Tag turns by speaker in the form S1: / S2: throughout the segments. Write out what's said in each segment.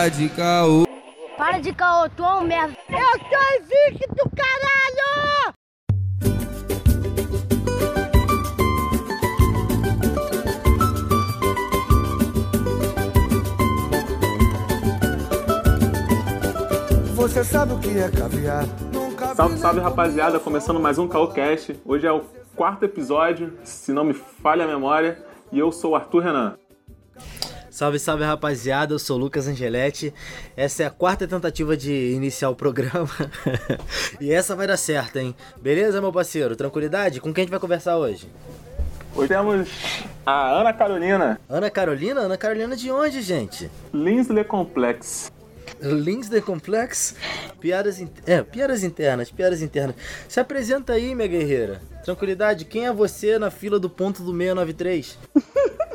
S1: para de caô.
S2: Para de caô, tu é um merda.
S3: Eu sou invicto, caralho!
S4: Você sabe o que é caviar?
S5: Salve, salve rapaziada, começando mais um Calcast. Hoje é o quarto episódio, se não me falha a memória, e eu sou o Arthur Renan.
S6: Salve, salve rapaziada, eu sou o Lucas Angeletti. Essa é a quarta tentativa de iniciar o programa. e essa vai dar certo, hein? Beleza, meu parceiro? Tranquilidade? Com quem a gente vai conversar hoje?
S5: Hoje temos a Ana Carolina.
S6: Ana Carolina? Ana Carolina de onde, gente?
S5: Linsley Complex.
S6: Linsley Complex? Piadas, in... é, piadas internas, piadas internas. Se apresenta aí, minha guerreira. Tranquilidade, quem é você na fila do ponto do 693?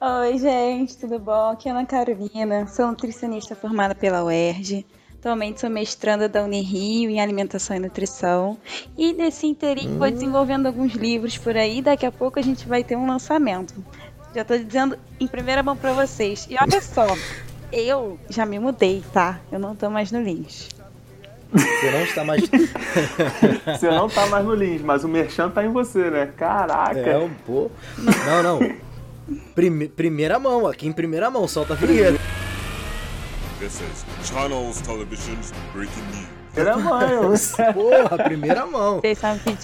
S7: Oi, gente, tudo bom? Aqui é Ana Carolina, sou nutricionista formada pela UERJ. Atualmente sou mestranda da Unirio em Alimentação e Nutrição. E nesse interim hum. vou desenvolvendo alguns livros por aí. Daqui a pouco a gente vai ter um lançamento. Já tô dizendo em primeira mão para vocês. E olha só, eu já me mudei, tá? Eu não tô mais no Lins.
S6: Você não está mais.
S5: você não tá mais no Lins, mas o Merchan tá em você, né? Caraca!
S6: É um pô. Não, não. Prime... Primeira mão, aqui em primeira mão, solta a vinheta.
S8: This is Channels Television's Breaking News.
S5: Primeira mão.
S6: Porra, primeira mão.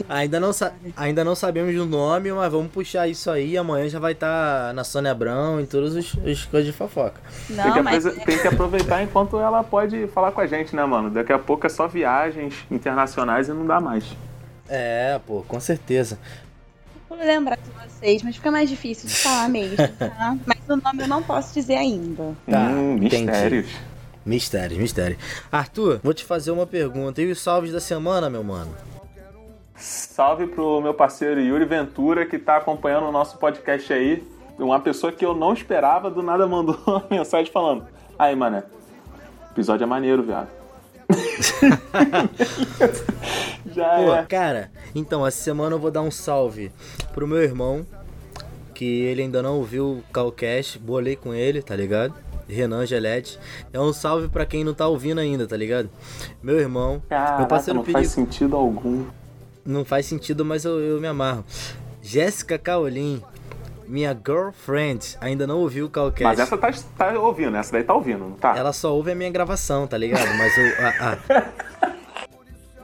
S6: Ainda não, ainda não sabemos o nome, mas vamos puxar isso aí. Amanhã já vai estar tá na Sônia Abrão e todas as coisas de fofoca.
S5: Não, tem, que mas... tem que aproveitar enquanto ela pode falar com a gente, né, mano? Daqui a pouco é só viagens internacionais e não dá mais.
S6: É, pô, com certeza.
S7: Vou lembrar de vocês, mas fica mais difícil de falar mesmo, tá? mas o nome eu não posso dizer ainda.
S5: Tá, hum, mistérios. Entendi.
S6: Mistério, mistério. Arthur, vou te fazer uma pergunta. E os salves da semana, meu mano?
S5: Salve pro meu parceiro Yuri Ventura, que tá acompanhando o nosso podcast aí. Uma pessoa que eu não esperava, do nada mandou uma mensagem falando: Aí, mané, episódio é maneiro, viado. Já
S6: Pô,
S5: é.
S6: Cara, então, essa semana eu vou dar um salve pro meu irmão, que ele ainda não ouviu o Calcast, bolei com ele, tá ligado? Renan Gelete. É um salve para quem não tá ouvindo ainda, tá ligado? Meu irmão.
S5: Caraca, meu parceiro não pediu... faz sentido algum.
S6: Não faz sentido, mas eu, eu me amarro. Jéssica Caolin, minha girlfriend, ainda não ouviu o Calcast.
S5: Mas essa tá, tá ouvindo, essa daí tá ouvindo, não tá?
S6: Ela só ouve a minha gravação, tá ligado? Mas o. A, a...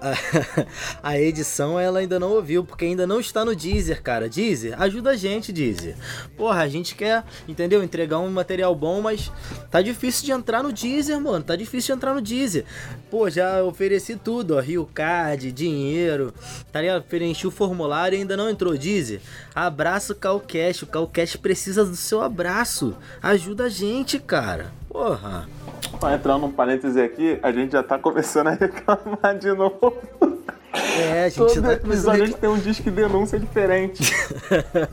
S6: a edição ela ainda não ouviu, porque ainda não está no Deezer, cara. Deezer, ajuda a gente, Deezer. Porra, a gente quer, entendeu? Entregar um material bom, mas tá difícil de entrar no Deezer, mano. Tá difícil de entrar no Deezer. Pô, já ofereci tudo, ó. Rio Card, dinheiro, tá ligado? Preenchi o formulário e ainda não entrou. Deezer, abraço Calcast. O Calcast precisa do seu abraço. Ajuda a gente, cara. Porra.
S5: Entrando num parêntese aqui, a gente já tá começando a reclamar de novo.
S6: É, a gente
S5: Todo
S6: tá
S5: episódio a gente tem um disco denúncia diferente.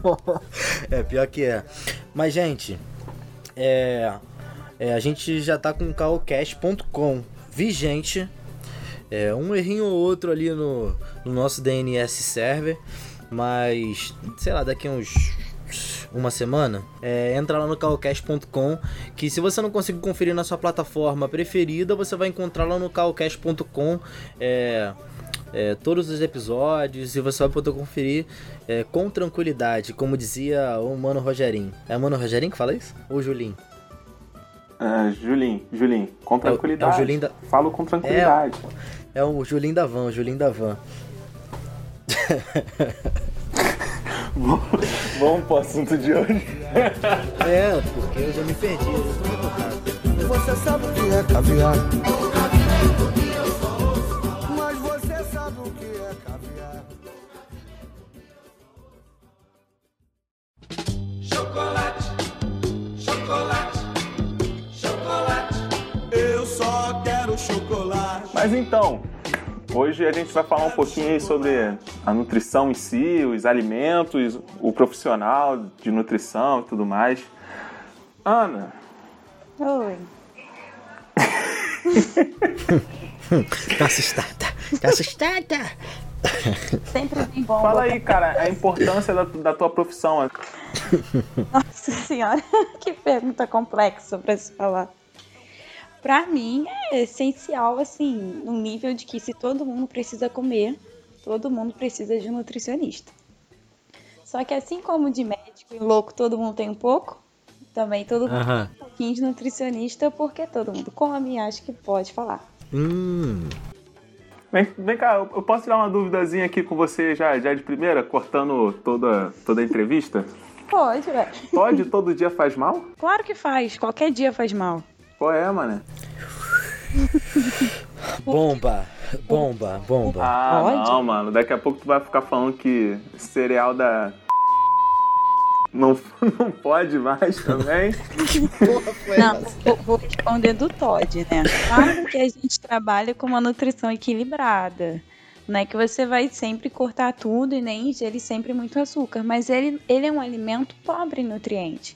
S6: é, pior que é. Mas, gente, é, é, a gente já tá com o calcast.com vigente. É, um errinho ou outro ali no, no nosso DNS server. Mas, sei lá, daqui a uns uma semana, é, entra lá no calcast.com, que se você não conseguir conferir na sua plataforma preferida, você vai encontrar lá no calcast.com é, é, todos os episódios e você vai poder conferir é, com tranquilidade, como dizia o Mano Rogerinho. É o Mano Rogerinho que fala isso? Ou o Julinho?
S5: Uh, Julinho, Julinho, com tranquilidade. É o, é o Julinho da... Falo com tranquilidade.
S6: É, é o Julinho da Van, o Julinho da Van.
S5: Vamos pro assunto de hoje.
S6: É, porque eu já me perdi, eu tô muito.
S4: Você sabe o que é caviar? Mas você sabe o que é caviar?
S8: Chocolate, chocolate, chocolate. Eu só quero chocolate.
S5: Mas então, Hoje a gente vai falar um pouquinho aí sobre a nutrição em si, os alimentos, o profissional de nutrição e tudo mais. Ana.
S7: Oi.
S6: tá assustada. Tá assustada.
S7: Sempre bem bom.
S5: Fala aí, cara, a importância da, da tua profissão.
S7: Nossa senhora, que pergunta complexa para se falar. Pra mim é essencial, assim, no nível de que se todo mundo precisa comer, todo mundo precisa de um nutricionista. Só que assim como de médico e louco todo mundo tem um pouco, também todo mundo
S6: Aham.
S7: tem um pouquinho de nutricionista, porque todo mundo come e acha que pode falar.
S6: Hum.
S5: Vem, vem cá, eu eu posso tirar uma duvidazinha aqui com você já, já de primeira, cortando toda, toda a entrevista?
S7: Pode, velho.
S5: Pode todo dia faz mal?
S7: Claro que faz, qualquer dia faz mal.
S5: Qual é, mané?
S6: Bomba. Bomba, bomba.
S5: Ah,
S7: Pode?
S5: não, mano. Daqui a pouco tu vai ficar falando que cereal da. Não, não pode mais também.
S7: Não, vou, vou responder do Todd, né? Claro que a gente trabalha com uma nutrição equilibrada. Não é que você vai sempre cortar tudo e nem ingerir sempre muito açúcar, mas ele, ele é um alimento pobre em nutrientes.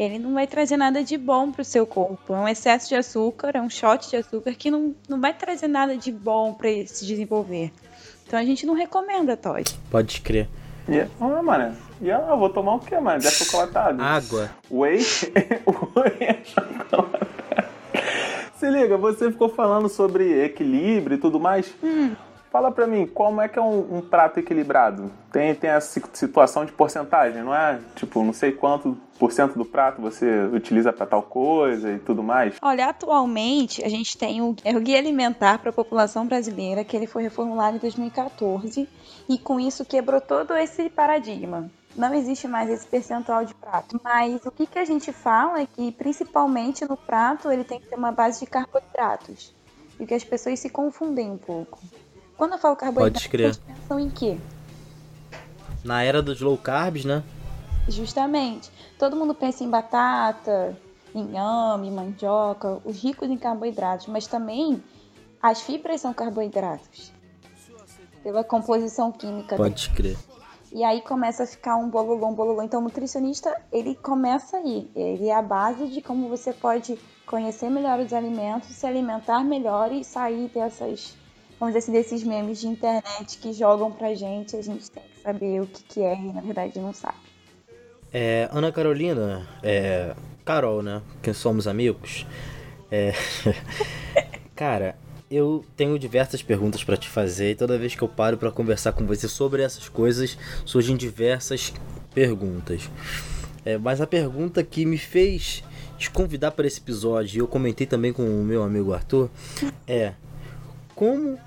S7: Ele não vai trazer nada de bom para o seu corpo. É um excesso de açúcar, é um shot de açúcar que não, não vai trazer nada de bom para ele se desenvolver. Então a gente não recomenda, Todd.
S6: Pode crer.
S5: E, ah, mano. E eu vou tomar o quê, mano? De chocolatado.
S6: Água.
S5: Whey? Whey é chocolatado. Se liga, você ficou falando sobre equilíbrio e tudo mais. Fala pra mim, como é que é um, um prato equilibrado? Tem, tem a si- situação de porcentagem, não é? Tipo, não sei quanto por cento do prato você utiliza pra tal coisa e tudo mais.
S7: Olha, atualmente a gente tem o, é o Guia Alimentar para a População Brasileira, que ele foi reformulado em 2014, e com isso quebrou todo esse paradigma. Não existe mais esse percentual de prato. Mas o que, que a gente fala é que, principalmente no prato, ele tem que ter uma base de carboidratos. E que as pessoas se confundem um pouco. Quando eu falo carboidratos,
S6: crer.
S7: eles pensam em quê?
S6: Na era dos low carbs, né?
S7: Justamente. Todo mundo pensa em batata, inhame, mandioca, os ricos em carboidratos, mas também as fibras são carboidratos. Pela composição química deles.
S6: Pode crer.
S7: E aí começa a ficar um bololô, um bololô. Então o nutricionista, ele começa aí. Ele é a base de como você pode conhecer melhor os alimentos, se alimentar melhor e sair dessas, vamos dizer assim, desses memes de internet que jogam pra gente. A gente tem que saber o que, que é e na verdade não sabe.
S6: É, Ana Carolina, é, Carol, né? Que somos amigos. É, cara, eu tenho diversas perguntas pra te fazer e toda vez que eu paro pra conversar com você sobre essas coisas, surgem diversas perguntas. É, mas a pergunta que me fez te convidar para esse episódio, e eu comentei também com o meu amigo Arthur, é como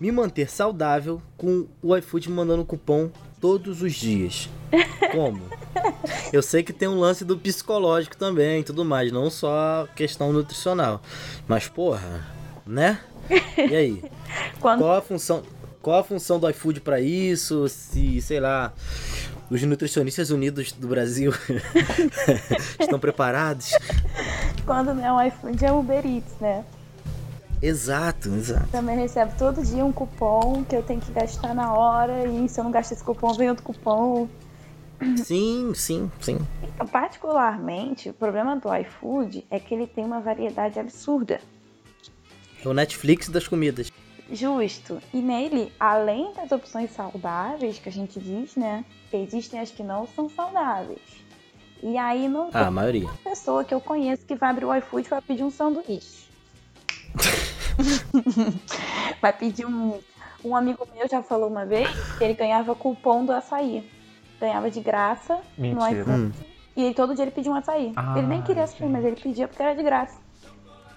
S6: me manter saudável com o iFood me mandando cupom todos os dias. Como? Eu sei que tem um lance do psicológico também e tudo mais, não só questão nutricional. Mas, porra, né? E aí?
S7: Quando
S6: Qual a função, qual a função do iFood pra isso? Se, sei lá, os nutricionistas unidos do Brasil estão preparados?
S7: Quando não é um iFood, é Uber Eats, né?
S6: Exato, exato.
S7: Também recebo todo dia um cupom que eu tenho que gastar na hora e se eu não gastar esse cupom, vem outro cupom.
S6: Sim, sim, sim.
S7: Particularmente, o problema do iFood é que ele tem uma variedade absurda.
S6: É o Netflix das comidas.
S7: Justo. E nele, além das opções saudáveis que a gente diz, né? Existem as que não são saudáveis. E aí não
S6: Ah, a maioria.
S7: tem pessoa que eu conheço que vai abrir o iFood para pedir um sanduíche. vai pedir um. Um amigo meu já falou uma vez que ele ganhava cupom do açaí. Ganhava de graça no
S5: Mentira.
S7: iFood.
S6: Hum.
S7: E ele todo dia ele pedia um açaí. ele nem queria açaí, mas ele pedia porque era de graça.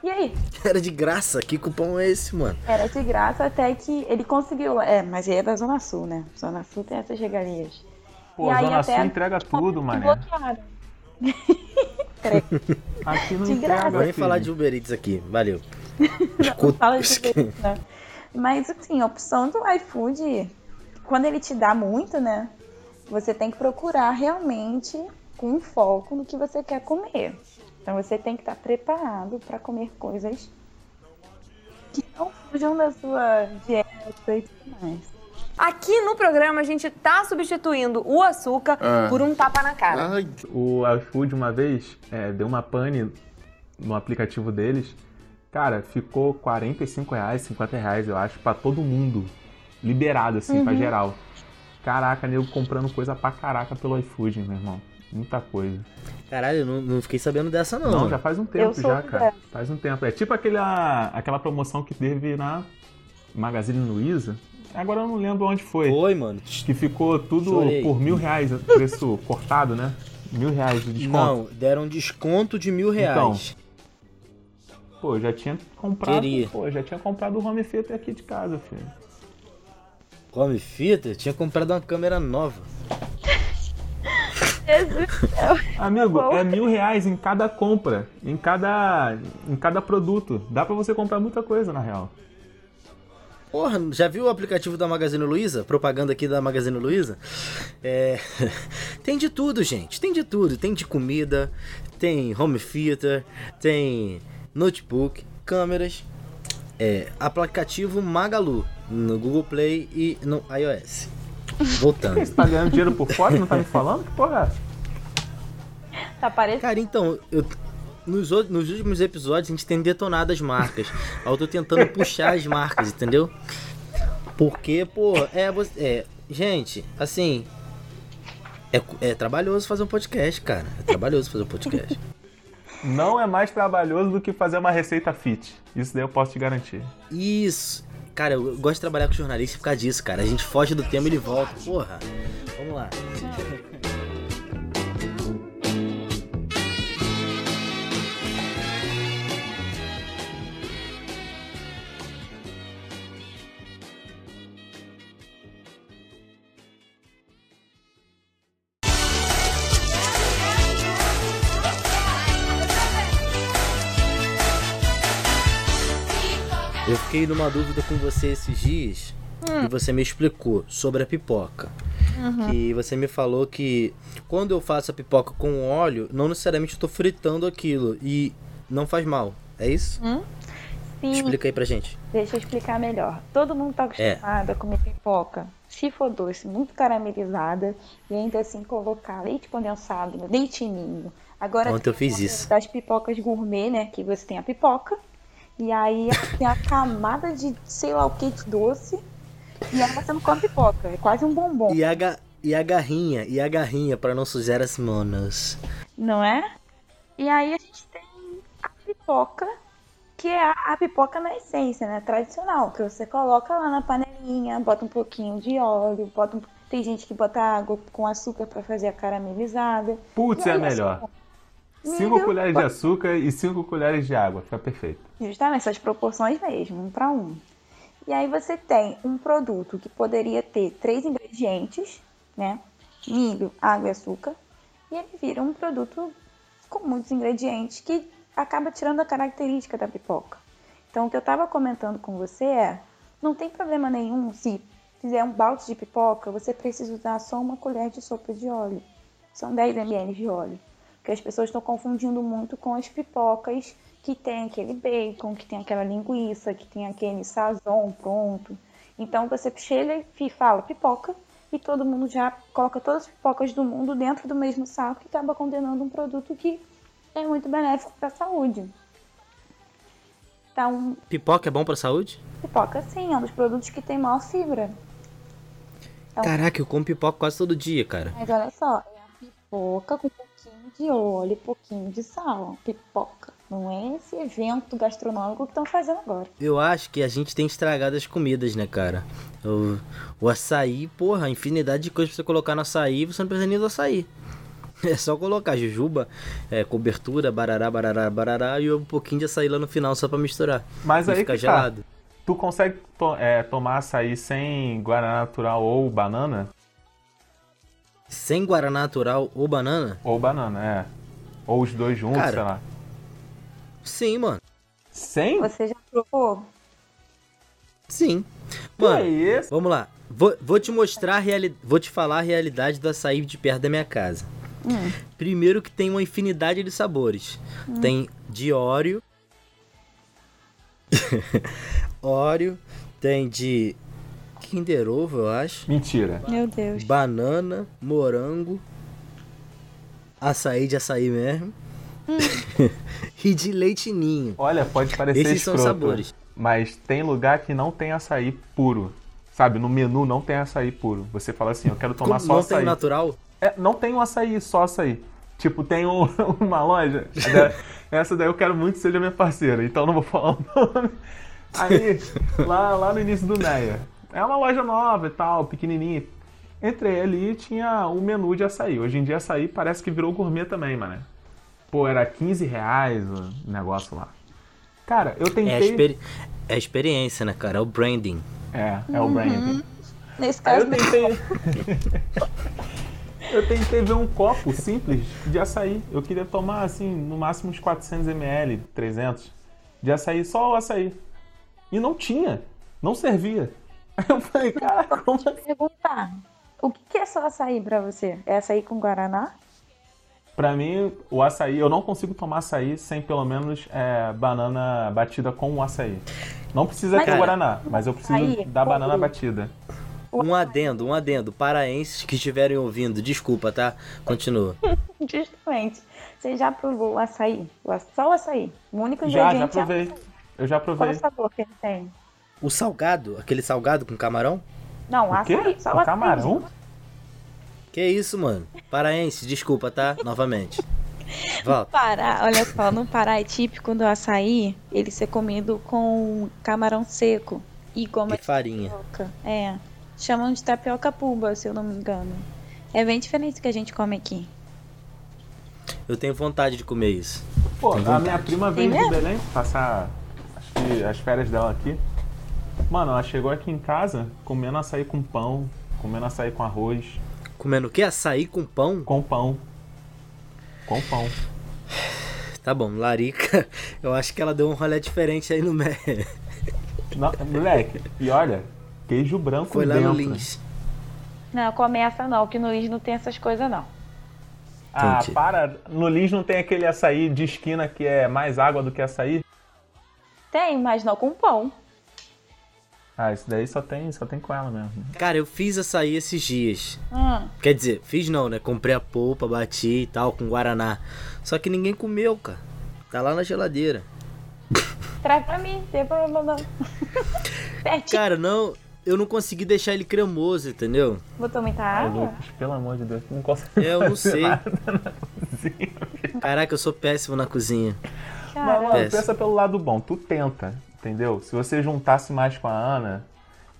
S7: E aí?
S6: Era de graça. Que cupom é esse, mano?
S7: Era de graça até que ele conseguiu. É, mas ele é da Zona Sul, né? Zona Sul tem essas regalias.
S5: Pô,
S7: E aí
S5: Zona
S7: até
S5: Sul entrega tudo, mané.
S7: Bloquearam.
S5: Aqui não
S7: De graça.
S6: Vou nem falar de Uber Eats aqui. Valeu.
S7: Não fala né? Mas assim, a opção do iFood, quando ele te dá muito, né? Você tem que procurar realmente com foco no que você quer comer. Então você tem que estar preparado para comer coisas que não fujam da sua dieta e tudo mais.
S1: Aqui no programa a gente tá substituindo o açúcar por um tapa na cara.
S5: O iFood uma vez é, deu uma pane no aplicativo deles. Cara, ficou 45 reais, 50 reais, eu acho, pra todo mundo. Liberado, assim, pra geral. caraca, nego comprando coisa pra caraca pelo iFood, meu irmão. Muita coisa.
S6: Caralho, eu não, não fiquei sabendo dessa não.
S5: Não, já faz um tempo já,
S7: dessa.
S5: cara. Faz um tempo. É tipo aquela, aquela promoção que teve na Magazine Luiza. Agora eu não lembro onde foi.
S6: Foi, mano.
S5: Que ficou tudo
S6: Chorei.
S5: por mil reais, preço cortado, né? Mil reais de desconto.
S6: Não, deram um desconto de mil reais.
S5: Pô, já tinha comprado.
S6: Queria.
S5: Pô, já tinha comprado o home theater aqui de casa, filho.
S6: Home Theater tinha comprado uma câmera nova.
S5: Amigo, é mil reais em cada compra, em cada, em cada produto. Dá pra você comprar muita coisa, na real.
S6: Porra, já viu o aplicativo da Magazine Luiza? Propaganda aqui da Magazine Luiza? É... tem de tudo, gente. Tem de tudo. Tem de comida, tem home theater, tem notebook, câmeras. É, aplicativo Magalu no Google Play e no iOS. Voltando.
S5: Você tá ganhando dinheiro por fora não tá me falando? Que porra é essa?
S7: Tá parecendo.
S6: Cara, então, eu, nos, nos últimos episódios a gente tem detonado as marcas. Aí eu tô tentando puxar as marcas, entendeu? Porque, pô, é, você- é gente, assim, é, é trabalhoso fazer um podcast, cara. É trabalhoso fazer um podcast.
S5: Não é mais trabalhoso do que fazer uma receita fit. Isso daí eu posso te garantir.
S6: Isso. Cara, eu gosto de trabalhar com jornalista por causa disso, cara. A gente foge do tema e ele volta. Porra. Vamos lá. Fiquei numa dúvida com você esses dias e você me explicou sobre a pipoca. Que você me falou que quando eu faço a pipoca com óleo, não necessariamente tô fritando aquilo e não faz mal. É isso?
S7: Sim,
S6: Explica aí pra gente.
S7: deixa eu explicar melhor. Todo mundo tá
S6: É.
S7: acostumado a comer pipoca, se for doce, muito caramelizada, e ainda assim colocar leite condensado, leite ninho. Agora
S6: Ontem eu fiz isso.
S7: Das pipocas gourmet, né? Que você tem a pipoca, e aí tem a camada de sei lá o que de doce, e aí você não come pipoca. É quase um bombom,
S6: E a, ga- e a garrinha, e a garrinha pra não sujar as manos.
S7: não é? E aí a gente tem a pipoca, que é a, a pipoca na essência, né? Tradicional, que você coloca lá na panelinha, bota um pouquinho de óleo, bota um- tem gente que bota água com açúcar pra fazer a caramelizada.
S5: Putz, é melhor. Cinco colheres de açúcar e cinco colheres de água. Fica perfeito.
S7: Justamente essas proporções mesmo, um para um. E aí você tem um produto que poderia ter três ingredientes, né? Milho, água e açúcar. E ele vira um produto com muitos ingredientes que acaba tirando a característica da pipoca. Então o que eu estava comentando com você é, não tem problema nenhum se fizer um balde de pipoca, você precisa usar só uma colher de sopa de óleo. São 10 ml de óleo. Porque as pessoas estão confundindo muito com as pipocas que tem aquele bacon, que tem aquela linguiça, que tem aquele sazon pronto. Então você chega e fala pipoca e todo mundo já coloca todas as pipocas do mundo dentro do mesmo saco e acaba condenando um produto que é muito benéfico para a saúde. Então,
S6: Pipoca é bom pra saúde?
S7: pipoca sim, é um dos produtos que tem maior fibra. Então,
S6: Caraca, eu como pipoca quase todo dia, cara.
S7: Mas olha só, é a pipoca com de óleo e pouquinho de sal. Pipoca. Não é esse evento gastronômico que estão fazendo agora.
S6: Eu acho que a gente tem estragado as comidas, né, cara? O, o açaí, porra, infinidade de coisas pra você colocar no açaí, você não precisa nem do açaí. É só colocar jujuba, é, cobertura, barará, barará, barará e um pouquinho de açaí lá no final só pra misturar.
S5: Mas
S6: e
S5: aí
S6: fica
S5: que tá.
S6: gelado.
S5: Tu consegue to- é, tomar açaí sem guaraná natural ou banana?
S6: Sem guaraná natural ou banana?
S5: Ou banana, é. Ou os dois juntos,
S6: Cara.
S5: sei lá.
S6: Sim, mano.
S5: Sem?
S7: Você já provou?
S6: Sim.
S5: Que
S6: Mano,
S5: é isso?
S6: vamos lá. Vou, vou te mostrar a reali... Vou te falar a realidade do açaí de perto da minha casa. Primeiro que tem uma infinidade de sabores. Tem de óleo. óleo. Tem de Kinder Ovo, eu acho.
S5: Mentira.
S7: Meu Deus.
S6: Banana, morango. Açaí de açaí mesmo. e de leite ninho.
S5: Olha, pode parecer
S6: Esses são
S5: escroto,
S6: sabores.
S5: Mas tem lugar que não tem açaí puro. Sabe, no menu não tem açaí puro. Você fala assim, eu quero tomar
S6: Como
S5: só
S6: não
S5: açaí.
S6: tem natural?
S5: É, não tem um açaí, só açaí. Tipo, tem um- uma loja. né? Essa daí eu quero muito que seja minha parceira, então não vou falar o nome. Aí, lá, lá no início do Meia. É uma loja nova e tal, pequenininha. Entrei ali e tinha um menu de açaí. Hoje em dia açaí parece que virou gourmet também, mano. Pô, era 15 reais o negócio lá. Cara, eu
S6: É a,
S5: tentei.
S6: experi- é a experiência, né, cara? É o branding.
S5: É, é o branding.
S7: Nesse
S5: Aí
S7: caso,
S5: eu tentei. eu tentei ver um copo simples de açaí. Eu queria tomar, assim, no máximo uns 400ml, 300 de açaí, só o açaí. E não tinha. Não servia. Aí eu falei, cara, como assim?
S7: perguntar. O que que é só açaí pra você? É açaí com guaraná?
S5: Pra mim, o açaí, eu não consigo tomar açaí sem pelo menos é, banana batida com o açaí. Não precisa
S7: Mas,
S5: ter
S7: cara,
S5: guaraná, mas eu preciso
S7: aí,
S5: da banana batida.
S6: Um adendo, um adendo. Paraenses que estiverem ouvindo, desculpa, tá? Continua.
S7: Justamente. Você já provou o açaí? Só o açaí. O único
S5: Já, já
S7: ingrediente é
S5: provei.
S7: açaí.
S5: Eu já
S7: Qual
S5: provei.
S7: o sabor que ele tem?
S6: O salgado, aquele salgado com camarão?
S7: Não,
S5: O
S7: açaí. Só o açaí.
S5: camarão?
S6: Que isso, mano? Paraense, desculpa, tá? Novamente. Volta.
S7: Pará, olha só, no Pará é típico do açaí ele ser comido com camarão seco e goma
S6: E
S7: de
S6: farinha.
S7: tapioca. É. Chamam de tapioca puba, se eu não me engano. É bem diferente do que a gente come aqui.
S6: Eu tenho vontade de comer isso.
S5: Pô, a minha prima veio de
S7: mesmo?
S5: Belém passar acho que as férias dela aqui. Mano, ela chegou aqui em casa comendo açaí com pão, comendo açaí com arroz,
S6: Comendo o quê? Açaí com pão?
S5: com pão. Com pão.
S6: Tá bom, Larica. Eu acho que ela deu um rolê diferente aí no Mé.
S5: Não, moleque, e olha, queijo branco
S6: Foi lá
S5: dentro.
S6: no Lins.
S7: Não, começa não, que no Lins não tem essas coisas não.
S5: Ah,
S6: Entendi.
S5: para. No Lins não tem aquele açaí de esquina que é mais água do que açaí?
S7: Tem, mas não com pão.
S5: Ah, isso daí só tem, só tem com ela mesmo.
S6: Cara, eu fiz açaí esses dias.
S7: Hum,
S6: Quer dizer, fiz não, né? Comprei a polpa, bati e tal, com Guaraná. Só que ninguém comeu, cara. Tá lá na geladeira.
S7: traz pra mim, não tem problema não.
S6: Cara, não. Eu não consegui deixar ele cremoso, entendeu?
S7: Botou muita
S5: Ai,
S7: água?
S5: Lucas, pelo amor de Deus, não consegue
S6: É, eu não sei.
S5: cozinha.
S6: Caraca, eu sou péssimo na cozinha.
S5: Mas,
S7: Cara,
S5: mano,
S6: Péssimo.
S5: pensa pelo lado bom, tu tenta, entendeu? Se você juntasse mais com a Ana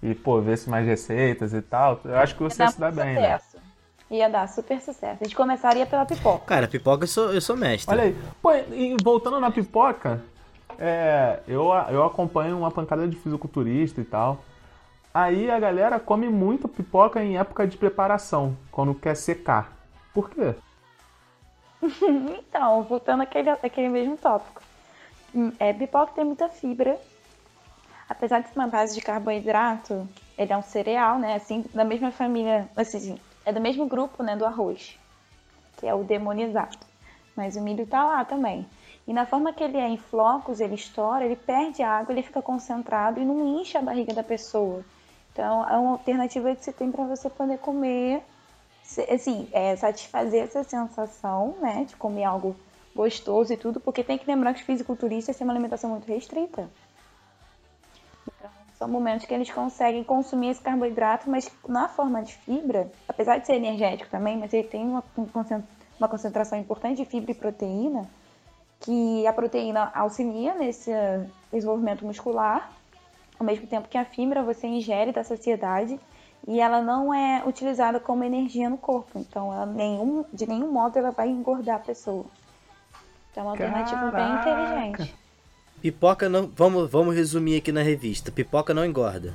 S5: e, pô, vesse mais receitas e tal, eu acho que você ia se dar
S7: muito
S5: bem, né?
S7: sucesso. Ia dar super sucesso. A gente começaria pela pipoca.
S6: Cara, pipoca eu sou, eu sou mestre.
S5: Olha aí. Pô, e voltando na pipoca, é, eu, eu acompanho uma pancada de fisiculturista e tal. Aí a galera come muito pipoca em época de preparação, quando quer secar. Por quê?
S7: Então, voltando àquele, àquele mesmo tópico. É, pipoca tem muita fibra. Apesar de ser uma base de carboidrato, ele é um cereal, né? Assim, da mesma família, assim, é do mesmo grupo, né, do arroz, que é o demonizado. Mas o milho tá lá também. E na forma que ele é em flocos, ele estoura, ele perde água, ele fica concentrado e não incha a barriga da pessoa. Então, é uma alternativa que você tem para você poder comer assim, é, satisfazer essa sensação, né, de comer algo gostoso e tudo, porque tem que lembrar que os fisiculturistas têm uma alimentação muito restrita. Então, são momentos que eles conseguem consumir esse carboidrato, mas na forma de fibra, apesar de ser energético também, mas ele tem uma, um uma concentração importante de fibra e proteína, que a proteína auxilia nesse eh, desenvolvimento muscular, ao mesmo tempo que a fibra você ingere da saciedade e ela não é utilizada como energia no corpo. Então, ela nenhum, de nenhum modo ela vai engordar a pessoa. Então, é uma alternativa bem inteligente.
S6: Pipoca não. Vamos, vamos resumir aqui na revista. Pipoca não engorda.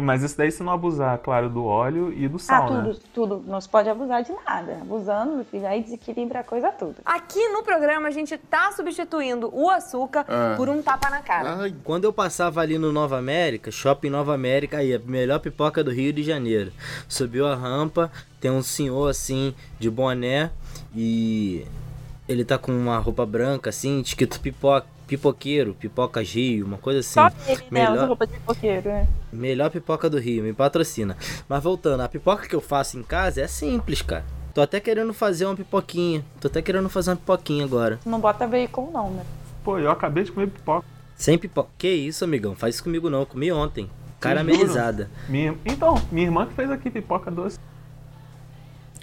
S5: Mas isso daí se não abusar, claro, do óleo e do
S7: Ah,
S5: sal, né?
S7: tudo, tudo. Não se pode abusar de nada. Abusando, meu filho, aí desequilibra a coisa toda.
S1: Aqui no programa a gente tá substituindo o açúcar por um tapa na cara.
S6: Quando eu passava ali no Nova América, Shopping Nova América, aí, a melhor pipoca do Rio de Janeiro. Subiu a rampa, tem um senhor assim, de boné, e ele tá com uma roupa branca, assim, escrito pipoca, pipoqueiro, pipoca Rio, uma coisa assim.
S7: Só ele, né?
S6: Melhor-
S7: Usa roupa de pipoqueiro, né?
S6: Melhor pipoca do Rio, me patrocina. Mas voltando, a pipoca que eu faço em casa é simples, cara. Tô até querendo fazer uma pipoquinha. Tô até querendo fazer uma pipoquinha agora.
S7: Não bota bacon, não, né?
S5: Pô, eu acabei de comer pipoca.
S6: Sem pipoca. Que isso, amigão? Faz isso comigo não. Eu comi ontem. Caramelizada.
S5: Minha... Então, minha irmã que fez aqui pipoca doce.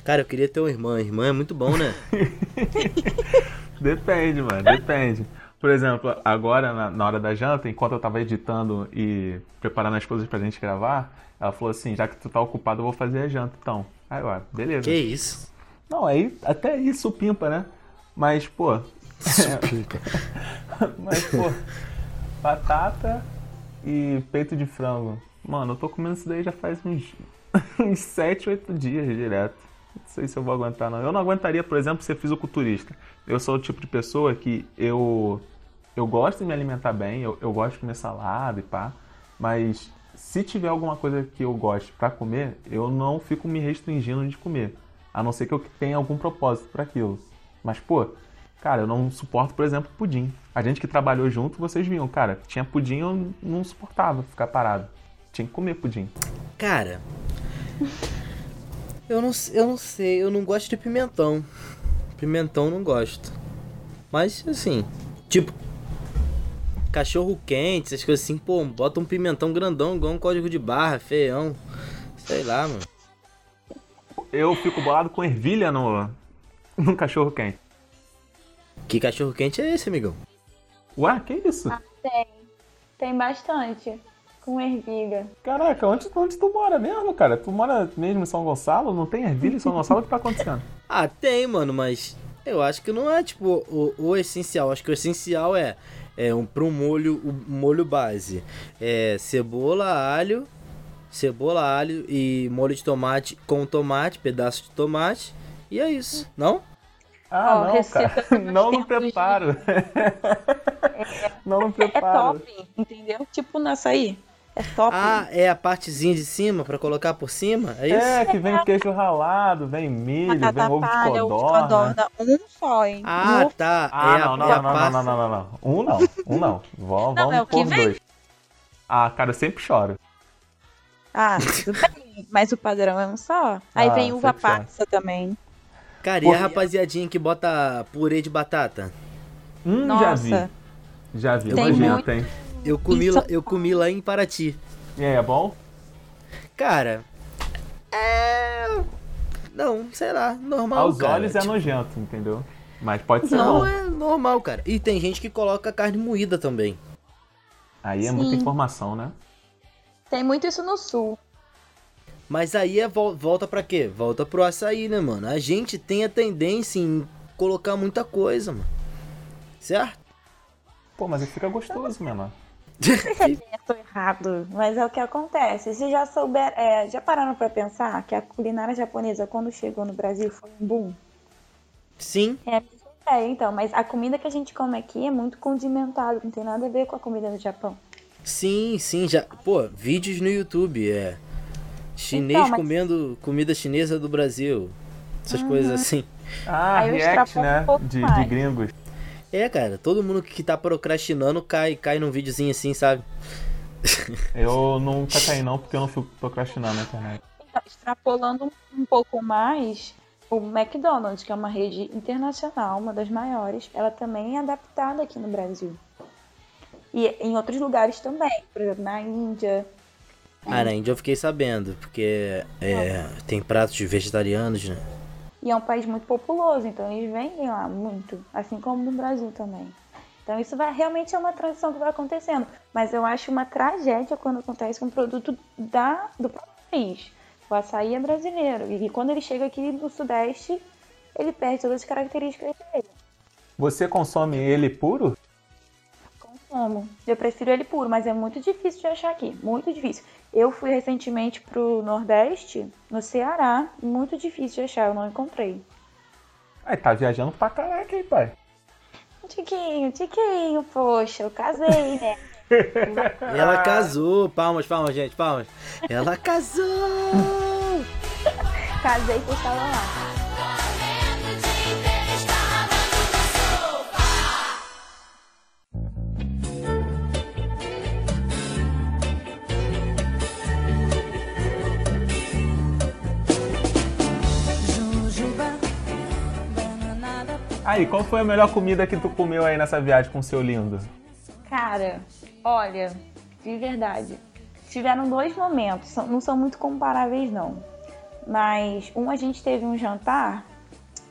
S6: Cara, eu queria ter uma irmã. Irmã é muito bom, né?
S5: Depende, mano, depende. Por exemplo, agora na, na hora da janta, enquanto eu tava editando e preparando as coisas pra gente gravar, ela falou assim, já que tu tá ocupado, eu vou fazer a janta, então. Aí, ó, beleza.
S6: que isso?
S5: Não, aí até isso pimpa, né? Mas, pô. Mas, pô, batata e peito de frango. Mano, eu tô comendo isso daí já faz uns, uns 7, 8 dias direto. Não sei se eu vou aguentar, não. Eu não aguentaria, por exemplo, ser fisiculturista. Eu sou o tipo de pessoa que eu, eu gosto de me alimentar bem, eu, eu gosto de comer salada e pá, mas se tiver alguma coisa que eu goste pra comer, eu não fico me restringindo de comer. A não ser que eu tenha algum propósito para aquilo. Mas, pô, cara, eu não suporto, por exemplo, pudim. A gente que trabalhou junto, vocês viam, cara, tinha pudim, eu não suportava ficar parado. Tinha que comer pudim.
S6: Cara, eu não, eu não sei, eu não gosto de pimentão. Pimentão não gosto. Mas, assim, tipo, cachorro quente, essas coisas assim, pô, bota um pimentão grandão, igual um código de barra, feião. Sei lá, mano.
S5: Eu fico bolado com ervilha no, no cachorro quente.
S6: Que cachorro quente é esse, amigão?
S5: Ué, que isso?
S7: Tem. Tem bastante. Com ervilha.
S5: Caraca, onde, onde tu mora mesmo, cara? Tu mora mesmo em São Gonçalo? Não tem ervilha em São Gonçalo? O que tá acontecendo?
S6: Ah, tem, mano, mas eu acho que não é, tipo, o, o essencial. Acho que o essencial é, é um, um molho, o molho base. É cebola, alho, cebola, alho e molho de tomate com tomate, pedaço de tomate. E é isso, não?
S5: Ah,
S7: Ó,
S5: não, cara. Não no
S7: tempos de-
S5: preparo. Não no
S7: É
S5: preparo.
S7: top, entendeu? Tipo no açaí. É top.
S6: Ah, é a partezinha de cima pra colocar por cima? É isso?
S5: É, que vem queijo ralado, vem milho, vem ovo de
S7: palha, ovo de
S5: codorna.
S7: Um só, hein?
S6: Ah,
S7: Um-
S6: tá.
S5: Ah,
S6: é a,
S5: não, não,
S6: é
S5: não, não, não, não, não, não, não. Um não, um não. Vamos,
S7: Não,
S5: vamos
S7: é o que
S5: por
S7: vem.
S5: dois. Ah, cara, eu sempre choro.
S7: Ah, tudo bem. Mas o padrão é um só. Aí
S5: Ah,
S7: vem uva passa também.
S6: Cara, e a rapaziadinha que bota purê de batata?
S5: Hum, já vi.
S7: Nossa.
S5: Já vi,
S7: Tem
S5: nojento,
S7: muito.
S5: hein?
S6: Eu comi,
S7: Isso-
S6: lá, eu comi lá em Paraty.
S5: E aí, é bom?
S6: Cara, é. Não, sei lá, normal.
S5: Aos
S6: cara.
S5: olhos é
S6: Tipo,
S5: nojento, entendeu? Mas pode ser
S6: Não,
S5: bom.
S6: é normal, cara. E tem gente que coloca carne moída também.
S5: Aí é muita
S7: Sim.
S5: informação, né?
S7: Tem muito isso no sul.
S6: Mas aí é vol- volta pra quê? Volta pro açaí, né, mano? A gente tem a tendência em colocar muita coisa, mano. Certo?
S5: Pô, mas fica gostoso, meu
S7: tô errado, mas é o que acontece. Se já souber, é, já pararam pra pensar que a culinária japonesa, quando chegou no Brasil, foi um boom?
S6: Sim.
S7: É ideia, então. Mas a comida que a gente come aqui é muito condimentada, não tem nada a ver com a comida do Japão.
S6: Sim, sim, já. Pô, vídeos no YouTube, é. Chinês
S7: Então, mas-
S6: comendo comida chinesa do Brasil. Essas coisas assim.
S5: Ah, react, né?
S7: um
S5: De, de gringos.
S6: É, cara, todo mundo que tá procrastinando cai, cai num videozinho assim, sabe?
S5: Eu nunca caí não, porque eu não fico procrastinando na internet.
S7: Então, extrapolando um- um pouco mais, o McDonald's, que é uma rede internacional, uma das maiores, ela também é adaptada aqui no Brasil. E em outros lugares também, por exemplo, na Índia.
S6: Ah, na Índia eu fiquei sabendo, porque é, tem pratos vegetarianos, né?
S7: E é um país muito populoso, então eles vendem lá muito, assim como no Brasil também. Então isso vai realmente é uma transição que vai acontecendo. Mas eu acho uma tragédia quando acontece com um produto da, do país. O açaí é brasileiro. E quando ele chega aqui no Sudeste, ele perde todas as características dele.
S5: Você consome ele puro?
S7: Consumo. Eu prefiro ele puro, mas é muito difícil de achar aqui. Muito difícil. Eu fui recentemente pro Nordeste, no Ceará, muito difícil de achar, eu não encontrei.
S5: Ai, tá viajando pra caraca, hein, pai?
S7: Tiquinho, Tiquinho, poxa, eu casei, né?
S6: Ela casou, palmas, palmas, gente, palmas. Ela casou!
S7: Casei que eu estava lá.
S5: Aí, qual foi a melhor comida que tu comeu aí nessa viagem com o seu lindo?
S7: Cara, olha, de verdade. tiveram dois momentos, não são muito comparáveis não. Mas um a gente teve um jantar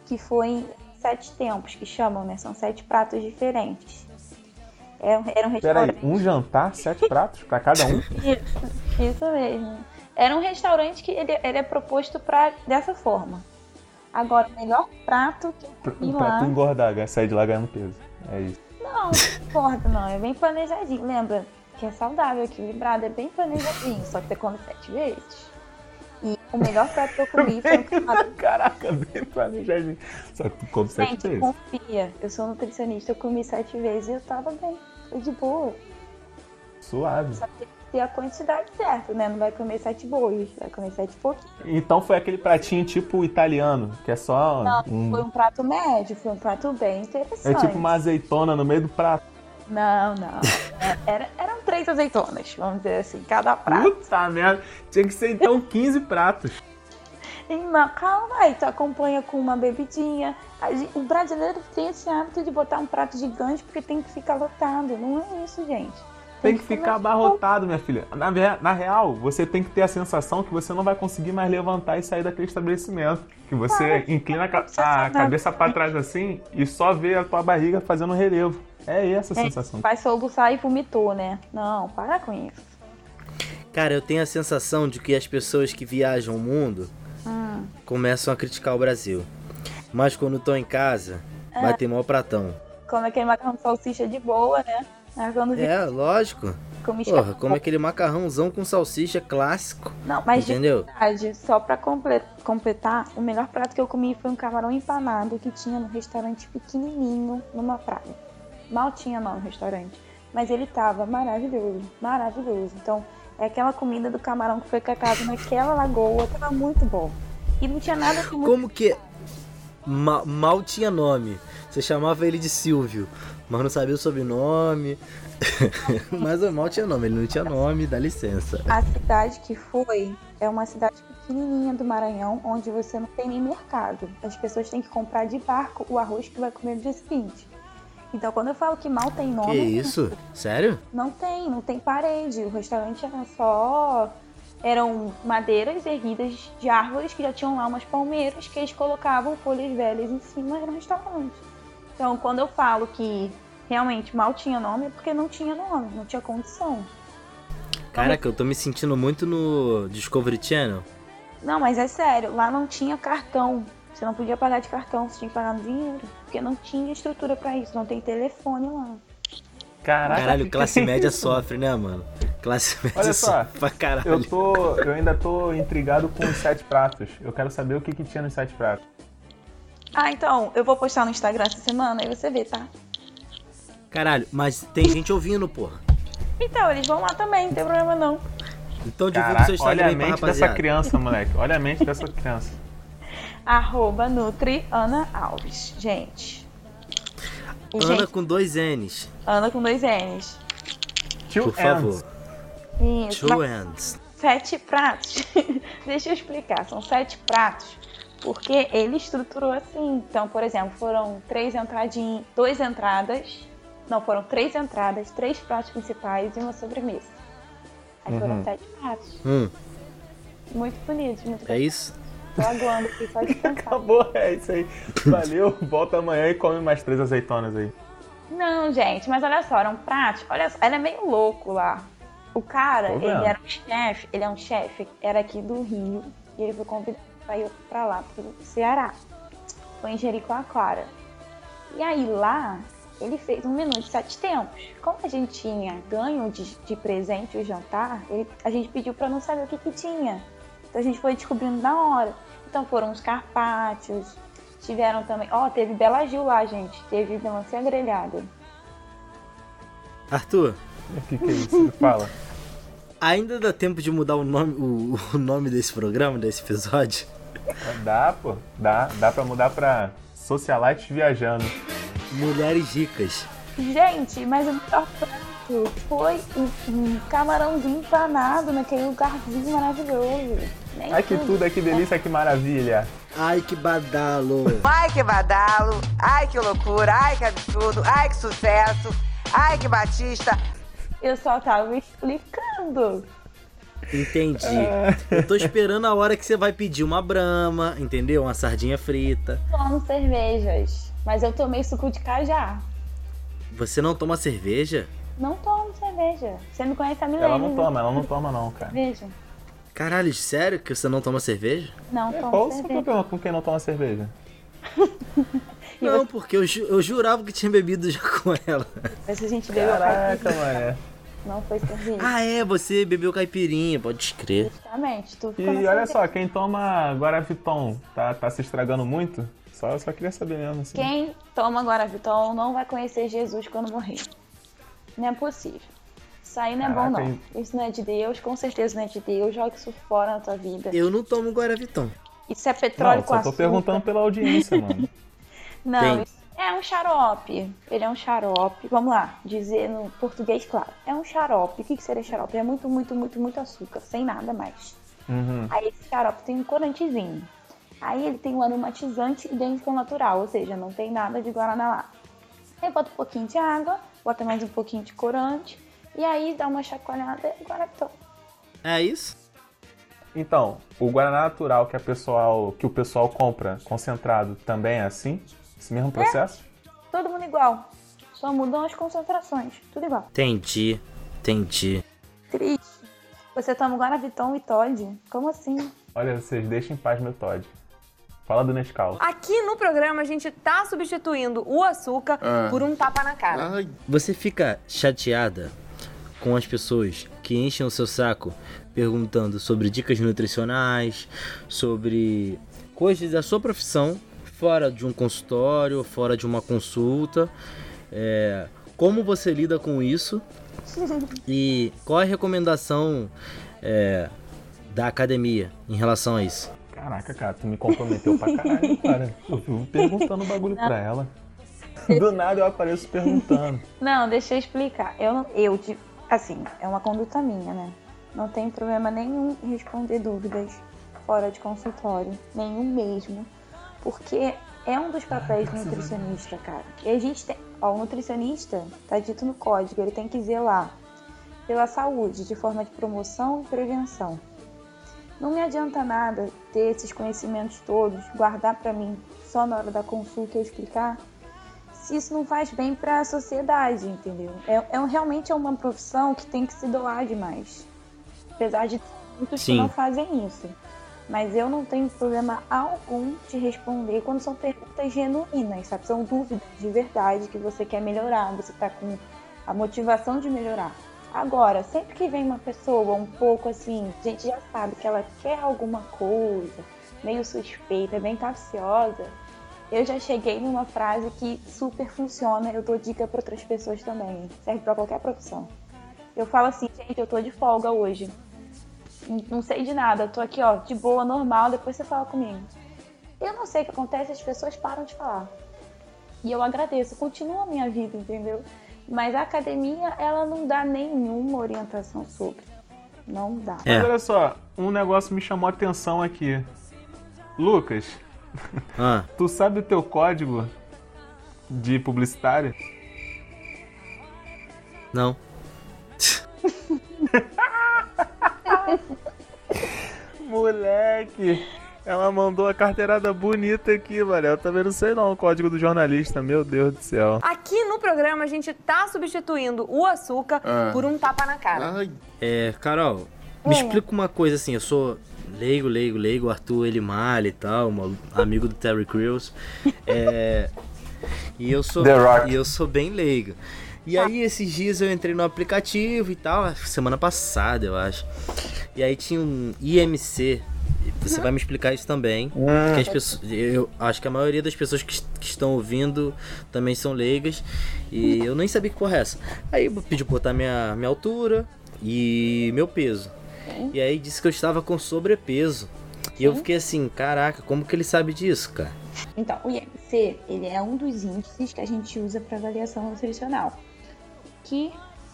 S7: que foi em sete tempos, que chamam, né? São sete pratos diferentes. Era um, era um
S5: Peraí,
S7: restaurante.
S5: um jantar, sete pratos pra cada um?
S7: Isso, isso mesmo. Era um restaurante que ele, ele é proposto pra, dessa forma. Agora, o melhor prato que eu
S5: Pra,
S7: comi
S5: pra
S7: lá.
S5: tu engordar, sair de lá ganhando peso. É isso.
S7: Não, não importa, não. É bem planejadinho. Lembra que é saudável, equilibrado, é bem planejadinho. Só que você come sete vezes. E o melhor prato que eu comi foi um.
S5: Caraca, bem planejadinho. Só que tu come sete
S7: Gente,
S5: vezes.
S7: confia. Eu sou nutricionista, eu comi sete vezes e eu tava bem. Foi de boa.
S5: Suave.
S7: Só que ter a quantidade certa, né? Não vai comer sete bois, vai comer sete pouquinhos.
S5: Então foi aquele pratinho tipo italiano, que é só
S7: Não,
S5: um.
S7: foi um prato médio, foi um prato bem interessante.
S5: É tipo uma azeitona no meio do prato.
S7: Não, não. Era, eram três azeitonas, vamos dizer assim, cada prato.
S5: Puta merda. Tinha que ser então 15 pratos.
S7: Não, calma aí, tu acompanha com uma bebidinha. O brasileiro tem esse hábito de botar um prato gigante porque tem que ficar lotado. Não é isso, gente.
S5: Tem que ficar abarrotado, minha filha. Na, na real, você tem que ter a sensação que você não vai conseguir mais levantar e sair daquele estabelecimento. Que você inclina a, a cabeça pra trás assim e só vê a tua barriga fazendo relevo. É essa a
S7: É,
S5: sensação.
S7: Vai soluçar e vomitou, né? Não, para com isso.
S6: Cara, eu tenho a sensação de que as pessoas que viajam o mundo
S7: Hum.
S6: começam a criticar o Brasil. Mas quando estão em casa,
S7: É.
S6: vai ter maior pratão.
S7: Come aquele macarrão de salsicha de boa, né? Mas quando
S6: É, lógico. Porra, come aquele macarrãozão com salsicha clássico.
S7: Não, mas de
S6: Entendeu?
S7: verdade, só pra comple- completar, o melhor prato que eu comi foi um camarão empanado que tinha no restaurante pequenininho numa praia. Mal tinha não no restaurante, mas ele tava maravilhoso, maravilhoso. Então, é aquela comida do camarão que foi cacado naquela lagoa, tava muito bom. E não tinha nada muito...
S6: Como que. Ma- mal tinha nome. Você chamava ele de Silvio, mas não sabia o sobrenome. mas o mal tinha nome, ele não tinha nome, dá licença.
S7: A cidade que foi é uma cidade pequenininha do Maranhão, onde você não tem nem mercado. As pessoas têm que comprar de barco o arroz que vai comer no dia seguinte. Então, quando eu falo que mal tem
S6: Que
S7: nome,
S6: isso? Sério?
S7: Não tem, não tem parede. O restaurante era só. Eram madeiras erguidas de árvores que já tinham lá umas palmeiras que eles colocavam folhas velhas em cima, era um restaurante. Então, quando eu falo que realmente mal tinha nome, é porque não tinha nome, não tinha condição.
S6: Caraca, eu tô me sentindo muito no Discovery Channel.
S7: Não, mas é sério, lá não tinha cartão. Você não podia pagar de cartão, você tinha que pagar no dinheiro. Porque não tinha estrutura pra isso, não tem telefone lá.
S5: Caraca.
S6: Caralho, classe média sofre, né, mano? Classe média
S5: Olha só,
S6: sofre pra caralho.
S5: Eu, tô, eu ainda tô intrigado com os sete pratos. Eu quero saber o que, que tinha nos sete pratos.
S7: Ah, então, eu vou postar no Instagram essa semana, aí você vê, tá?
S6: Caralho, mas tem gente ouvindo, porra.
S7: Então, eles vão lá também, não tem problema não.
S6: Então divulga o seu Instagram
S5: olha a
S6: aí pra
S5: mente dessa criança, moleque. Olha a mente dessa criança.
S7: Arroba Nutri Ana Alves, gente. E,
S6: Ana
S7: gente,
S6: com dois N's,
S7: Ana com dois N's.
S5: Two
S6: por favor.
S7: Isso,
S6: Two N's.
S7: sete pratos. Deixa eu explicar, são sete pratos. Porque ele estruturou assim. Então, por exemplo, foram três entradinhas, duas entradas. Não, foram três entradas, três pratos principais e uma sobremesa. Aí foram
S5: Uhum.
S7: sete pratos.
S6: Hum,
S7: Muito bonitos, muito
S6: é isso?
S7: Tô aguando aqui, só.
S5: Acabou, é isso aí. Valeu, volta amanhã e come mais três azeitonas aí.
S7: Não, gente, mas olha só, eram pratos. Olha só, ele é meio louco lá. O cara, ele era um chefe, ele é um chefe, era aqui do Rio, e ele foi convidado pra lá, pro Ceará. Foi em Jericoacoara. E aí lá, ele fez um menu de sete tempos. Como a gente tinha ganho de, de presente o jantar, ele- a gente pediu pra não saber o que que tinha. Então a gente foi descobrindo na hora. Então foram os carpaccios, tiveram também... Ó, teve Bela Gil lá, gente. Teve melancia grelhada.
S6: Arthur,
S5: O que, que é isso? Fala.
S6: ainda dá tempo de mudar o nome, o, o nome desse programa, desse episódio?
S5: Dá, pô. Dá, dá pra mudar pra Socialite Viajando.
S6: Mulheres ricas.
S7: Gente, mas o melhor prato foi um, camarãozinho empanado naquele lugarzinho maravilhoso. Nem
S5: Ai, que tudo, ai, que delícia, que maravilha.
S6: Ai, que badalo.
S3: Ai, que badalo. Ai, que loucura. Ai, que absurdo. Ai, que sucesso. Ai, que batista.
S7: Eu só tava explicando.
S6: Entendi. Eu tô esperando a hora que você vai pedir uma brama, entendeu? Uma sardinha frita.
S7: Tomo cervejas, mas eu tomei suco de cajá.
S6: Você não toma cerveja?
S7: Não tomo cerveja. Você me conhece há
S5: Ela
S7: milênios.
S5: não toma, ela não toma não, cara.
S7: Veja.
S6: Caralho, sério que você não toma cerveja?
S7: Não
S5: É,
S7: tomo
S5: Qual o seu
S7: cerveja.
S5: problema com quem não toma cerveja?
S6: Não, porque eu, ju- eu jurava que tinha bebido já com ela.
S7: Mas a gente bebeu
S5: Caraca,
S7: caipirinha. Não foi cerveja.
S6: Ah, é, você bebeu caipirinha, pode crer.
S7: Justamente. Tu
S5: E olha só, quem toma Guaraviton tá, tá se estragando muito? Só, só queria saber mesmo, assim.
S7: Quem toma Guaraviton não vai conhecer Jesus quando morrer. Não é possível. Isso aí não é bom,
S5: Caraca,
S7: não.
S5: hein?
S7: Isso não é de Deus, com certeza não é de Deus. Joga isso fora na tua vida.
S6: Eu não tomo Guaraviton.
S7: Isso é petróleo
S5: Não,
S7: com
S5: só tô
S7: açúcar.
S5: perguntando pela audiência, mano.
S7: Não,
S6: Tem.
S7: isso é um xarope. Ele é um xarope. Vamos lá, dizer no português claro. É um xarope. O que, que seria xarope? É muito, muito, muito, muito açúcar, sem nada mais.
S5: Uhum.
S7: Aí esse xarope tem um corantezinho. Aí ele tem um aromatizante idêntico ao natural, ou seja, não tem nada de guaraná lá. Aí bota um pouquinho de água, bota mais um pouquinho de corante, e aí dá uma chacoalhada e guaratão.
S6: É isso?
S5: Então, o Guaraná natural que, a pessoal, que o pessoal compra concentrado também é assim? Esse mesmo processo?
S7: Todo mundo igual. Só mudam as concentrações. Tudo igual.
S6: Entendi, entendi.
S7: Triste. Você toma Guaraviton e Todd? Como assim?
S5: Olha, vocês deixem em paz meu Todd. Fala do Nescau.
S1: Aqui no programa a gente tá substituindo o açúcar por um tapa na cara.
S6: Você fica chateada com as pessoas que enchem o seu saco perguntando sobre dicas nutricionais, sobre coisas da sua profissão, fora de um consultório, fora de uma consulta. É, como você lida com isso? E qual é a recomendação é, da academia em relação a isso?
S5: Caraca, cara, tu me comprometeu pra caralho, cara. Eu vivo perguntando o bagulho pra ela. Do nada eu apareço perguntando.
S7: Não, deixa eu explicar. Eu, não- eu assim, é uma conduta minha, né? Não tem problema nenhum em responder dúvidas fora de consultório, nenhum mesmo, porque é um dos papéis do nutricionista, cara. E a gente tem, ó, o nutricionista tá dito no código, ele tem que zelar pela saúde de forma de promoção e prevenção. Não me adianta nada ter esses conhecimentos todos, guardar pra mim só na hora da consulta eu explicar, se isso não faz bem para a sociedade, entendeu? É, é realmente é uma profissão que tem que se doar demais. Apesar de muitos
S6: Sim.
S7: que não fazem isso. Mas eu não tenho problema algum de responder quando são perguntas genuínas, sabe? São dúvidas de verdade que você quer melhorar, você tá com a motivação de melhorar. Agora, sempre que vem uma pessoa um pouco assim, a gente já sabe que ela quer alguma coisa, meio suspeita, bem capciosa, eu já cheguei numa frase que super funciona, eu dou dica para outras pessoas também. Serve para qualquer profissão. Eu falo assim, gente, eu tô de folga hoje. Não- sei de nada, tô aqui, ó, de boa, normal, depois você fala comigo. Eu não sei o que acontece, as pessoas param de falar. E eu agradeço, continua a minha vida, entendeu? Mas a academia, ela não dá nenhuma orientação sobre. Não dá.
S6: É.
S5: Mas olha só, um negócio me chamou a atenção aqui. Lucas,
S6: Ah,
S5: tu sabe o teu código de publicitário?
S6: não.
S5: Moleque, ela mandou a carteirada bonita aqui, velho. Eu também não sei não o código do jornalista, meu Deus do céu.
S1: Aqui no programa a gente tá substituindo o açúcar por um tapa na cara.
S6: É, Carol, me explica uma coisa assim, eu sou leigo, leigo, leigo, Arthur Elimale e tal, um amigo do Terry Crews. É, e eu sou
S5: The Rock.
S6: e eu sou bem leigo. E aí esses dias eu entrei no aplicativo e tal, semana passada, eu acho. E aí tinha um IMC. Você vai me explicar isso também. porque as pessoas, eu acho que a maioria das pessoas que, que estão ouvindo também são leigas. E eu nem sabia que porra é essa. Aí eu pedi pra botar minha, minha altura e meu peso. E aí disse que eu estava com sobrepeso. E eu fiquei assim, caraca, como que ele sabe disso, cara?
S7: Então, o IMC, ele é um dos índices que a gente usa para avaliação nutricional. Que,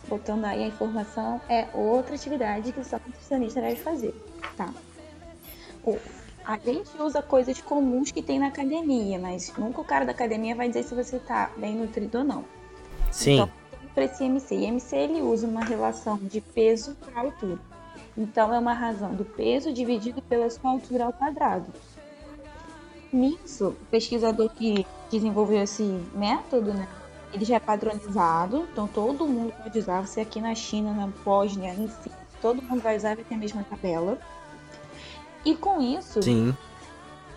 S7: botando aí a informação, é outra atividade que só nutricionista deve fazer, tá? O- a gente usa coisas comuns que tem na academia, mas nunca o cara da academia vai dizer se você tá bem nutrido ou não.
S6: Sim.
S7: Então, para esse IMC, IMC ele usa uma relação de peso para altura. Então é uma razão do peso dividido pela sua altura ao quadrado. Nisso, o pesquisador que desenvolveu esse método, né, ele já é padronizado, então todo mundo pode usar. Você aqui na China, na Bósnia, enfim, todo mundo vai usar, vai ter a mesma tabela. E com isso,
S6: Sim.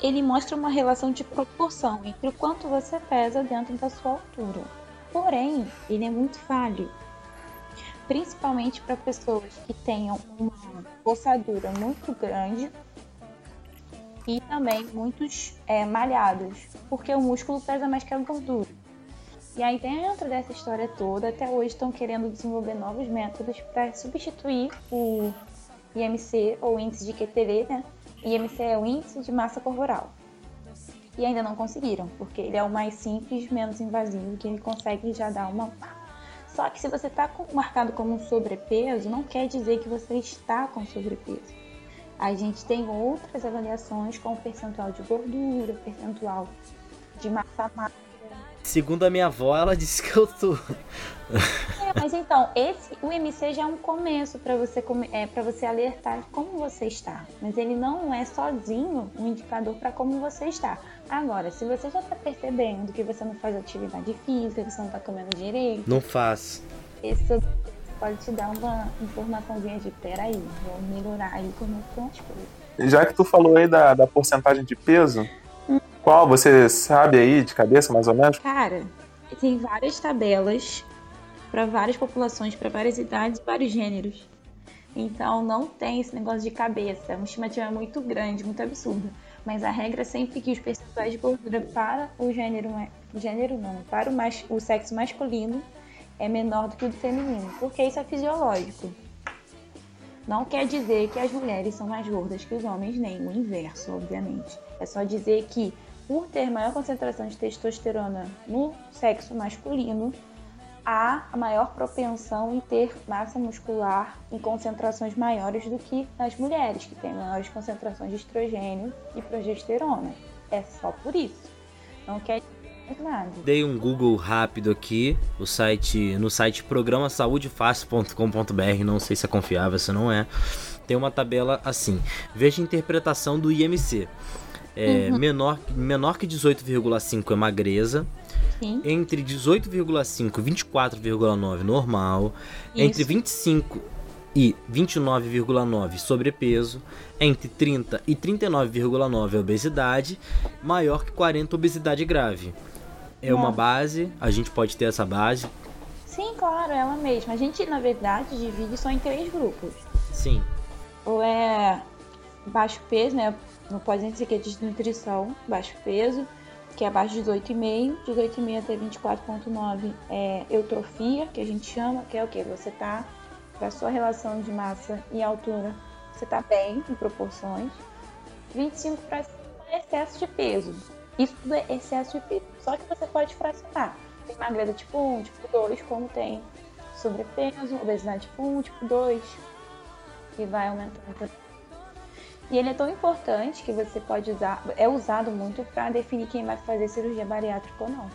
S7: ele mostra uma relação de proporção entre o quanto você pesa dentro da sua altura. Porém, ele é muito falho, principalmente para pessoas que tenham uma ossadura muito grande e também muitos é, malhados, porque o músculo pesa mais que a gordura. E aí, dentro dessa história toda, até hoje estão querendo desenvolver novos métodos para substituir o IMC ou índice de QTV, né? IMC é o índice de massa corporal. E ainda não conseguiram, porque ele é o mais simples, menos invasivo, que ele consegue já dar uma. Só que se você está marcado como um sobrepeso, não quer dizer que você está com sobrepeso. A gente tem outras avaliações com percentual de gordura, percentual de massa magra.
S6: Segundo a minha avó, ela disse que eu tô.
S7: É, mas então, esse, o MC já é um começo para você, é, pra você alertar como você está. Mas ele não é sozinho um indicador para como você está. Agora, se você já está percebendo que você não faz atividade física, que você não está comendo direito,
S6: Não faço.
S7: esse pode te dar uma informaçãozinha de peraí, vou melhorar aí como estão as coisas.
S5: Já que tu falou aí da, da porcentagem de peso, qual você sabe aí de cabeça, mais ou menos?
S7: Cara, tem várias tabelas para várias populações, para várias idades, vários gêneros. Então não tem esse negócio de cabeça. É uma estimativa muito grande, muito absurda. Mas a regra é sempre que os percentuais de gordura para o gênero, gênero não, para o, mas, o sexo masculino é menor do que o do feminino, porque isso é fisiológico. Não quer dizer que as mulheres são mais gordas que os homens, nem o inverso, obviamente. É só dizer que, por ter maior concentração de testosterona no sexo masculino, há a maior propensão em ter massa muscular em concentrações maiores do que nas mulheres, que têm maiores concentrações de estrogênio e progesterona. É só por isso. Não quer nada.
S6: Dei um Google rápido aqui, o site, no site programasaudefácil.com.br, não sei se é confiável, se não é. Tem uma tabela assim. Veja a interpretação do IMC. É, menor, menor que 18,5 é magreza.
S7: Sim.
S6: Entre 18,5 e 24,9 normal. Entre
S7: Isso.
S6: 25 e 29,9 sobrepeso. Entre 30 e 39,9 é obesidade. Maior que 40 obesidade grave. É uma base, a gente pode ter essa base.
S7: Sim, claro, ela mesma. A gente, na verdade, divide só em três grupos.
S6: Sim.
S7: ou é baixo peso, né? Não pode dizer que é desnutrição, baixo peso, que é abaixo de 18,5, 18,5 até 24,9 é eutrofia, que a gente chama, que é o que? Você tá, para sua relação de massa e altura, você tá bem em proporções. 25 para cima é excesso de peso. Isso tudo é excesso de peso. Só que você pode fracionar. Tem magreza tipo 1, tipo 2, como tem sobrepeso, obesidade tipo 1, tipo 2, e vai aumentando. E ele é tão importante que você pode usar, é usado muito para definir quem vai fazer cirurgia bariátrica ou não.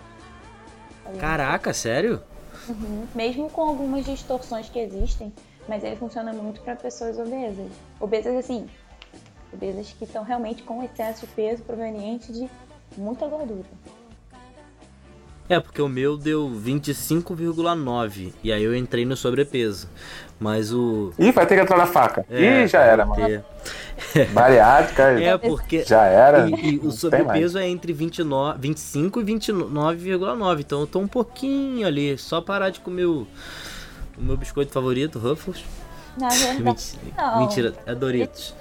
S7: Tá?
S6: Caraca, sério?
S7: Uhum. Mesmo com algumas distorções que existem, mas ele funciona muito para pessoas obesas. Obesas assim, obesas que estão realmente com excesso de peso proveniente de muita gordura.
S6: É, porque o meu deu 25,9 e aí eu entrei no sobrepeso. Mas o.
S5: Ih, vai ter que entrar na faca.
S6: É,
S5: Ih, já era,
S6: vai
S5: mano.
S6: ter.
S5: Bariátrica,
S6: É, porque.
S5: já era.
S6: E, e o sobrepeso é entre 29, 25 e 29,9. Então eu tô um pouquinho ali. Só parar de comer o, o meu biscoito favorito, Ruffles.
S7: Na verdade,
S6: Menti-
S7: não.
S6: Mentira, é Doritos.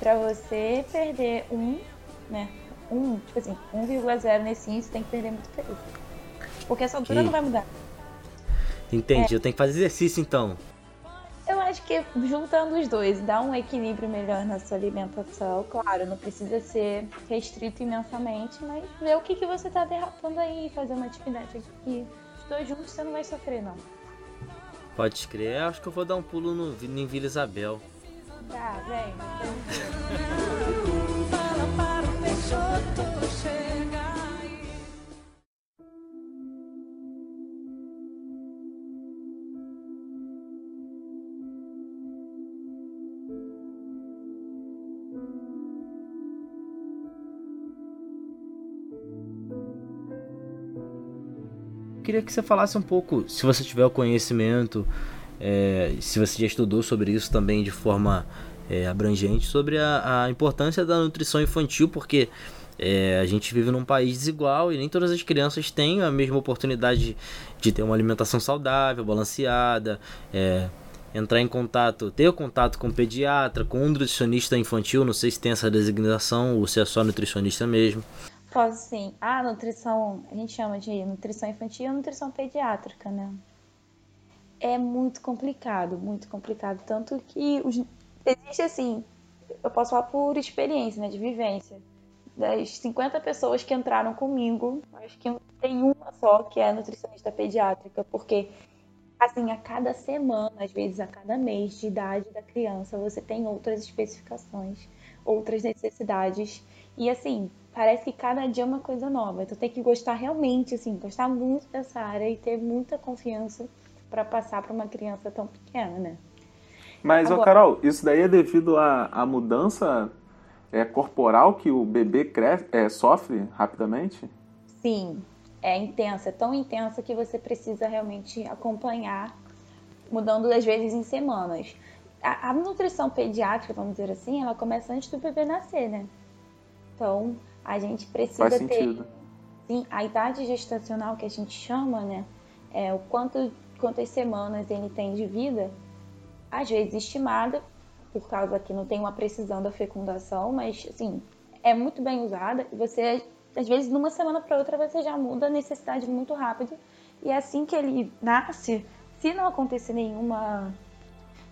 S7: Pra você perder um, né? Um, tipo assim, 1,0 nesse índice, tem que perder muito peso. Porque a sua altura não vai mudar.
S6: Entendi, eu tenho que fazer exercício então.
S7: Eu acho que juntando os dois, dá um equilíbrio melhor na sua alimentação. Claro, não precisa ser restrito imensamente, mas ver o que, que você tá derrapando aí, fazer uma atividade aqui. Os dois juntos você não vai sofrer, não.
S6: Pode crer, acho que eu vou dar um pulo no, em Vila Isabel.
S7: Tá, vem.
S6: Queria que você falasse um pouco, se você tiver o conhecimento, é, se você já estudou sobre isso também de forma é, abrangente, sobre a, a, importância da nutrição infantil, porque é, a gente vive num país desigual e nem todas as crianças têm a mesma oportunidade de, de ter uma alimentação saudável, balanceada, é, entrar em contato, ter contato com um pediatra, com um nutricionista infantil, não sei se tem essa designação ou se é só nutricionista mesmo.
S7: Posso sim. A nutrição, a gente chama de nutrição infantil e nutrição pediátrica, né? É muito complicado, muito complicado. Tanto que os, existe assim, eu posso falar por experiência, né, de vivência. Das 50 pessoas que entraram comigo, acho que tem uma só que é nutricionista pediátrica, porque assim, a cada semana, às vezes a cada mês de idade da criança, você tem outras especificações, outras necessidades. E assim, parece que cada dia é uma coisa nova. Então tem que gostar realmente, assim, gostar muito dessa área e ter muita confiança para passar para uma criança tão pequena, né?
S5: Mas, Agora... ô Carol, isso daí é devido à, à mudança é, corporal que o bebê cresce, é, sofre rapidamente?
S7: Sim, é intensa, é tão intensa que você precisa realmente acompanhar, mudando às vezes em semanas. A, a, nutrição pediátrica, vamos dizer assim, ela começa antes do bebê nascer, né? Então, a gente precisa
S5: Faz
S7: ter
S5: sentido.
S7: sim, a idade gestacional que a gente chama, né? É o quanto quantas semanas ele tem de vida, às vezes estimada, por causa que não tem uma precisão da fecundação, mas assim, é muito bem usada e você às vezes, numa semana para outra, você já muda a necessidade muito rápido. E é assim que ele nasce, se não acontecer nenhuma,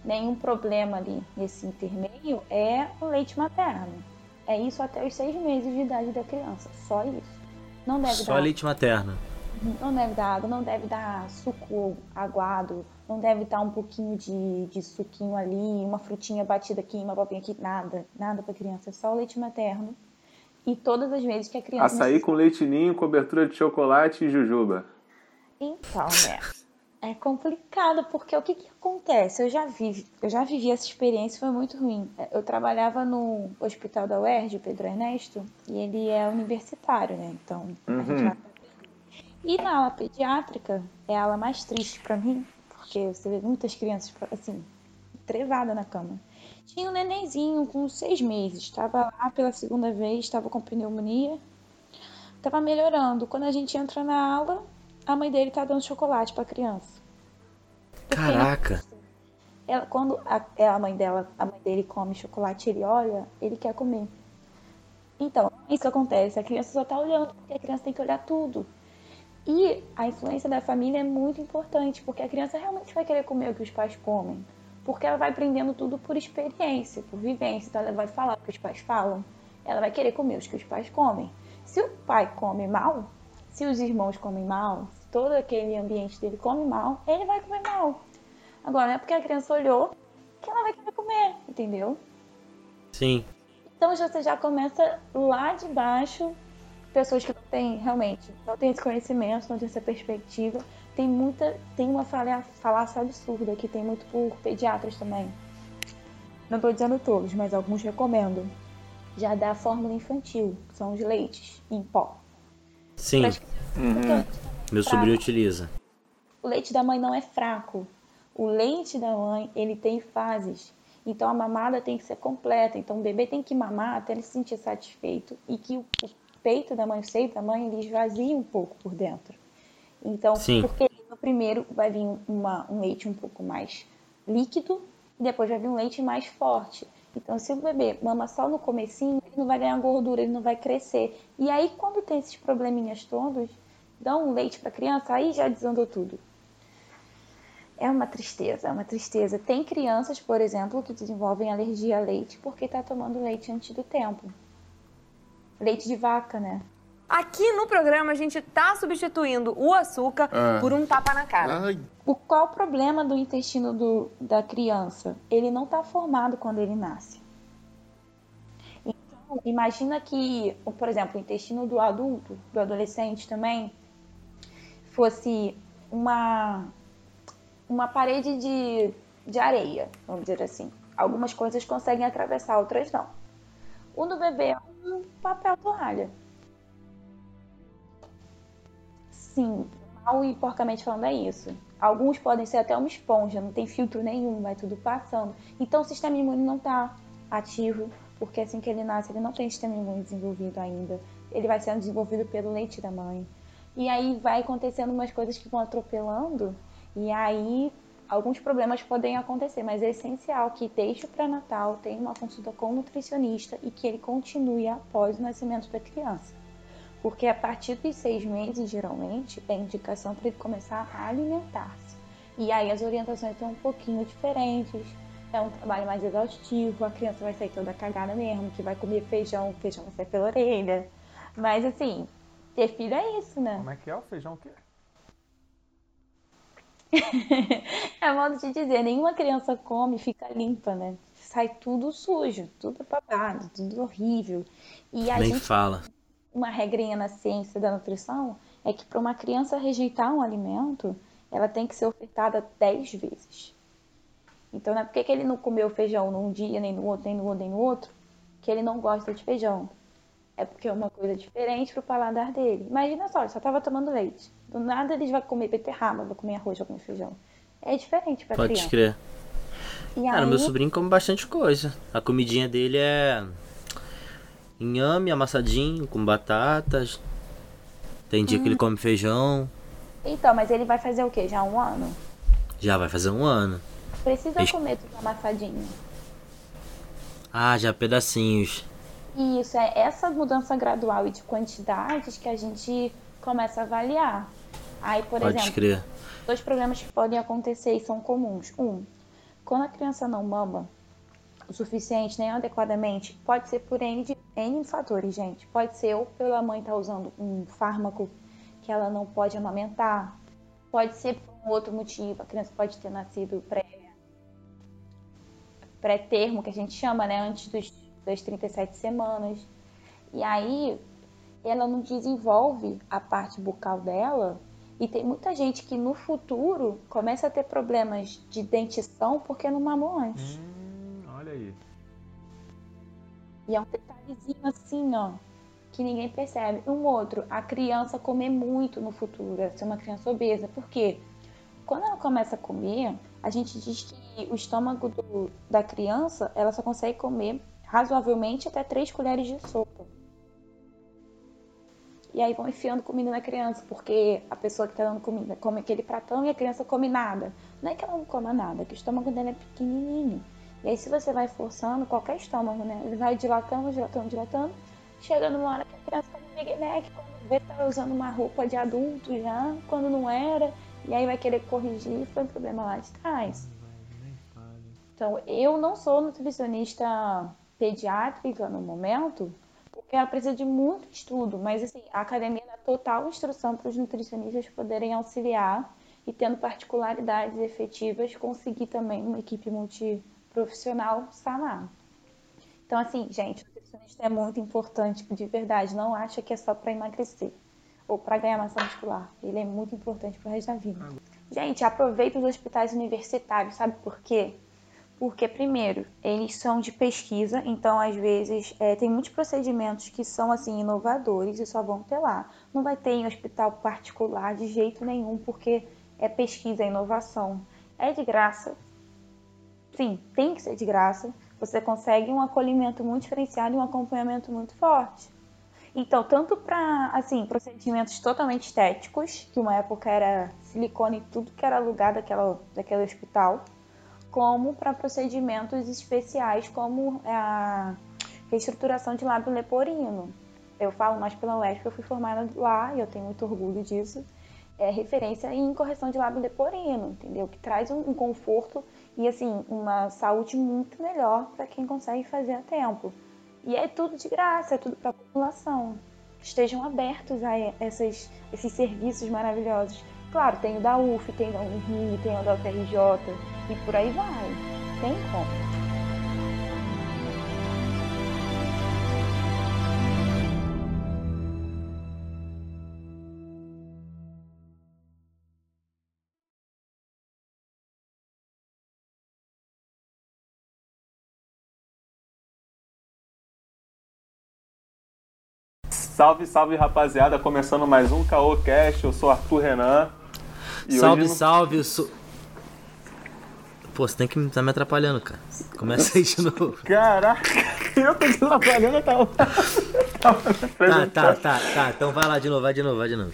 S7: nenhum problema ali nesse intermeio, é o leite materno. É isso até os seis meses de idade da criança. Só isso. Não deve
S6: Só
S7: dar.
S6: leite materno.
S7: Não deve dar água, não deve dar suco aguado, não deve dar um pouquinho de, de suquinho ali, uma frutinha batida aqui, uma papinha aqui, nada, nada para criança, é só o leite materno e todas as vezes que a criança.
S5: Açaí necessita... com leitinho, cobertura de chocolate e jujuba.
S7: Então, né? É complicado, porque o que, que acontece? Eu já vivi, eu já vivi essa experiência, foi muito ruim. Eu trabalhava no hospital da UERJ, Pedro Ernesto, e ele é universitário, né? Então,
S5: uhum.
S7: a gente vai... E na ala pediátrica é a ala mais triste para mim, porque você vê muitas crianças, assim, trevada na cama. Tinha um nenenzinho com seis meses, estava lá pela segunda vez, estava com pneumonia, estava melhorando. Quando a gente entra na aula, a mãe dele tá dando chocolate para a criança.
S6: Caraca!
S7: Ela, quando a, é a mãe dela, a mãe dele come chocolate, ele olha, ele quer comer. Então, isso acontece. A criança só tá olhando, porque a criança tem que olhar tudo. E a influência da família é muito importante, porque a criança realmente vai querer comer o que os pais comem porque ela vai aprendendo tudo por experiência, por vivência. Então ela vai falar o que os pais falam, ela vai querer comer os que os pais comem. Se o pai come mal, se os irmãos comem mal, todo aquele ambiente dele come mal, ele vai comer mal. Agora, não é porque a criança olhou que ela vai querer comer, entendeu?
S6: Sim.
S7: Então você já começa lá de baixo, pessoas que não têm realmente, não têm esse conhecimento, não têm essa perspectiva, tem muita. Tem uma falácia absurda que tem muito por pediatras também. Não estou dizendo todos, mas alguns recomendam. Já dá a fórmula infantil, que são os leites em pó.
S6: Sim. Uhum. Meu sobrinho utiliza.
S7: O leite da mãe não é fraco. O leite da mãe, ele tem fases. Então a mamada tem que ser completa. Então o bebê tem que mamar até ele se sentir satisfeito e que o peito da mãe, o seio da mãe, ele esvazie um pouco por dentro. Então,
S6: Sim.
S7: porque no primeiro vai vir uma, um leite um pouco mais líquido e depois vai vir um leite mais forte. Então, se o bebê mama só no comecinho, ele não vai ganhar gordura, ele não vai crescer. E aí, quando tem esses probleminhas todos, dão um leite para a criança, aí já desandou tudo. É uma tristeza, é uma tristeza. Tem crianças, por exemplo, que desenvolvem alergia a leite porque está tomando leite antes do tempo. Leite de vaca, né?
S1: Aqui no programa a gente tá substituindo o açúcar
S5: Ah.
S1: por um tapa na cara.
S4: Ai,
S7: O qual o problema do intestino do, da criança? Ele não está formado quando ele nasce. Então, imagina que, por exemplo, o intestino do adulto, do adolescente também, fosse uma, uma parede de, de areia, vamos dizer assim. Algumas coisas conseguem atravessar, outras não. O do bebê é um papel toalha. Sim, mal e porcamente falando é isso. Alguns podem ser até uma esponja, não tem filtro nenhum, vai tudo passando. Então o sistema imune não está ativo, porque assim que ele nasce, ele não tem sistema imune desenvolvido ainda. Ele vai sendo desenvolvido pelo leite da mãe. E aí vai acontecendo umas coisas que vão atropelando, e aí alguns problemas podem acontecer, mas é essencial que desde o pré-natal tenha uma consulta com o nutricionista e que ele continue após o nascimento da criança. Porque a partir dos seis meses, geralmente, é indicação para ele começar a alimentar-se. E aí as orientações são um pouquinho diferentes, é um trabalho mais exaustivo, a criança vai sair toda cagada mesmo, que vai comer feijão, o feijão vai sair pela orelha. Mas assim, ter filho é isso, né?
S5: Como é que é o feijão o quê?
S7: é modo de dizer, nenhuma criança come e fica limpa, né? Sai tudo sujo, tudo babado, tudo horrível. E a
S6: Nem
S7: gente
S6: fala.
S7: uma regrinha na ciência da nutrição é que para uma criança rejeitar um alimento, ela tem que ser ofertada 10 vezes. Então não é porque que ele não comeu feijão num dia, nem no outro, nem no outro, nem no outro, que ele não gosta de feijão. É porque é uma coisa diferente pro paladar dele. Imagina só, ele só tava tomando leite. Do nada ele vai comer beterraba, vai comer arroz, vai comer feijão. É diferente pra
S6: Pode
S7: criança.
S6: crer.
S7: E
S6: Cara,
S7: aí,
S6: meu sobrinho come bastante coisa. A comidinha dele é inhame amassadinho com batatas. Tem dia que ele come feijão.
S7: Então, mas ele vai fazer o quê? Já um ano?
S6: Já vai fazer um ano.
S7: Precisa
S6: Ex-
S7: comer tudo amassadinho.
S6: Ah, já pedacinhos.
S7: E isso é essa mudança gradual e de quantidades que a gente começa a avaliar. Aí, por
S6: Pode
S7: exemplo,
S6: crer.
S7: dois problemas que podem acontecer e são comuns. Um, quando a criança não mama o suficiente nem adequadamente, pode ser por N, de- N fatores, gente. Pode ser ou pela mãe estar usando um fármaco que ela não pode amamentar, pode ser por um outro motivo, a criança pode ter nascido pré pré-termo, que a gente chama, né, antes dos, das 37 semanas. E aí ela não desenvolve a parte bucal dela e tem muita gente que no futuro começa a ter problemas de dentição porque não mamou antes.
S5: Hum, olha aí.
S7: E é um detalhezinho assim, ó, que ninguém percebe. Um outro, a criança comer muito no futuro, ser uma criança obesa. Por quê? Quando ela começa a comer, a gente diz que o estômago do- da criança, ela só consegue comer razoavelmente até 3 colheres de sopa. E aí vão enfiando comida na criança, porque a pessoa que tá dando comida come aquele pratão e a criança come nada. Não é que ela não coma nada, que o estômago dela é pequenininho. E aí se você vai forçando, qualquer estômago, né? Ele vai dilatando, dilatando, dilatando. Chega numa hora que a criança no Big Mac, quando vê tá usando uma roupa de adulto já, quando não era. E aí vai querer corrigir, foi um problema lá de trás. Então, eu não sou nutricionista pediátrica no momento, porque ela precisa de muito estudo, mas assim, a academia dá total instrução para os nutricionistas poderem auxiliar e tendo particularidades efetivas, conseguir também uma equipe multiprofissional sanar. Então, assim, gente, o nutricionista é muito importante, de verdade, não acha que é só para emagrecer ou para ganhar massa muscular. Ele é muito importante para o resto da vida. Gente, aproveita os hospitais universitários, sabe por quê? Porque, primeiro, eles são de pesquisa, então, às vezes, é, tem muitos procedimentos que são, assim, inovadores e só vão ter lá. Não vai ter em hospital particular de jeito nenhum, porque é pesquisa, é inovação. É de graça. Sim, tem que ser de graça. Você consegue um acolhimento muito diferenciado e um acompanhamento muito forte. Então, tanto para assim, procedimentos totalmente estéticos, que uma época era silicone e tudo que era lugar daquela, daquele hospital, como para procedimentos especiais, como a reestruturação de lábio leporino. Eu falo mais pela UESP, eu fui formada lá e eu tenho muito orgulho disso. É referência em correção de lábio leporino, entendeu? Que traz um, um conforto e assim uma saúde muito melhor para quem consegue fazer a tempo. E é tudo de graça, é tudo para a população. Estejam abertos a essas, esses serviços maravilhosos. Claro, tem o da UF, tem o da Unirio, tem o da UFRJ e por aí vai. Tem como.
S5: Salve, salve rapaziada, começando mais um Caô Cast, eu sou Arthur Renan.
S6: Salve,
S5: no-
S6: salve. Eu sou... Pô, você tem que tá me atrapalhando, cara. Começa aí de novo.
S5: Caraca, eu tô te atrapalhando, eu tava. tava
S6: Tá, tá, tá, tá. Então vai lá de novo, vai de novo, vai de novo.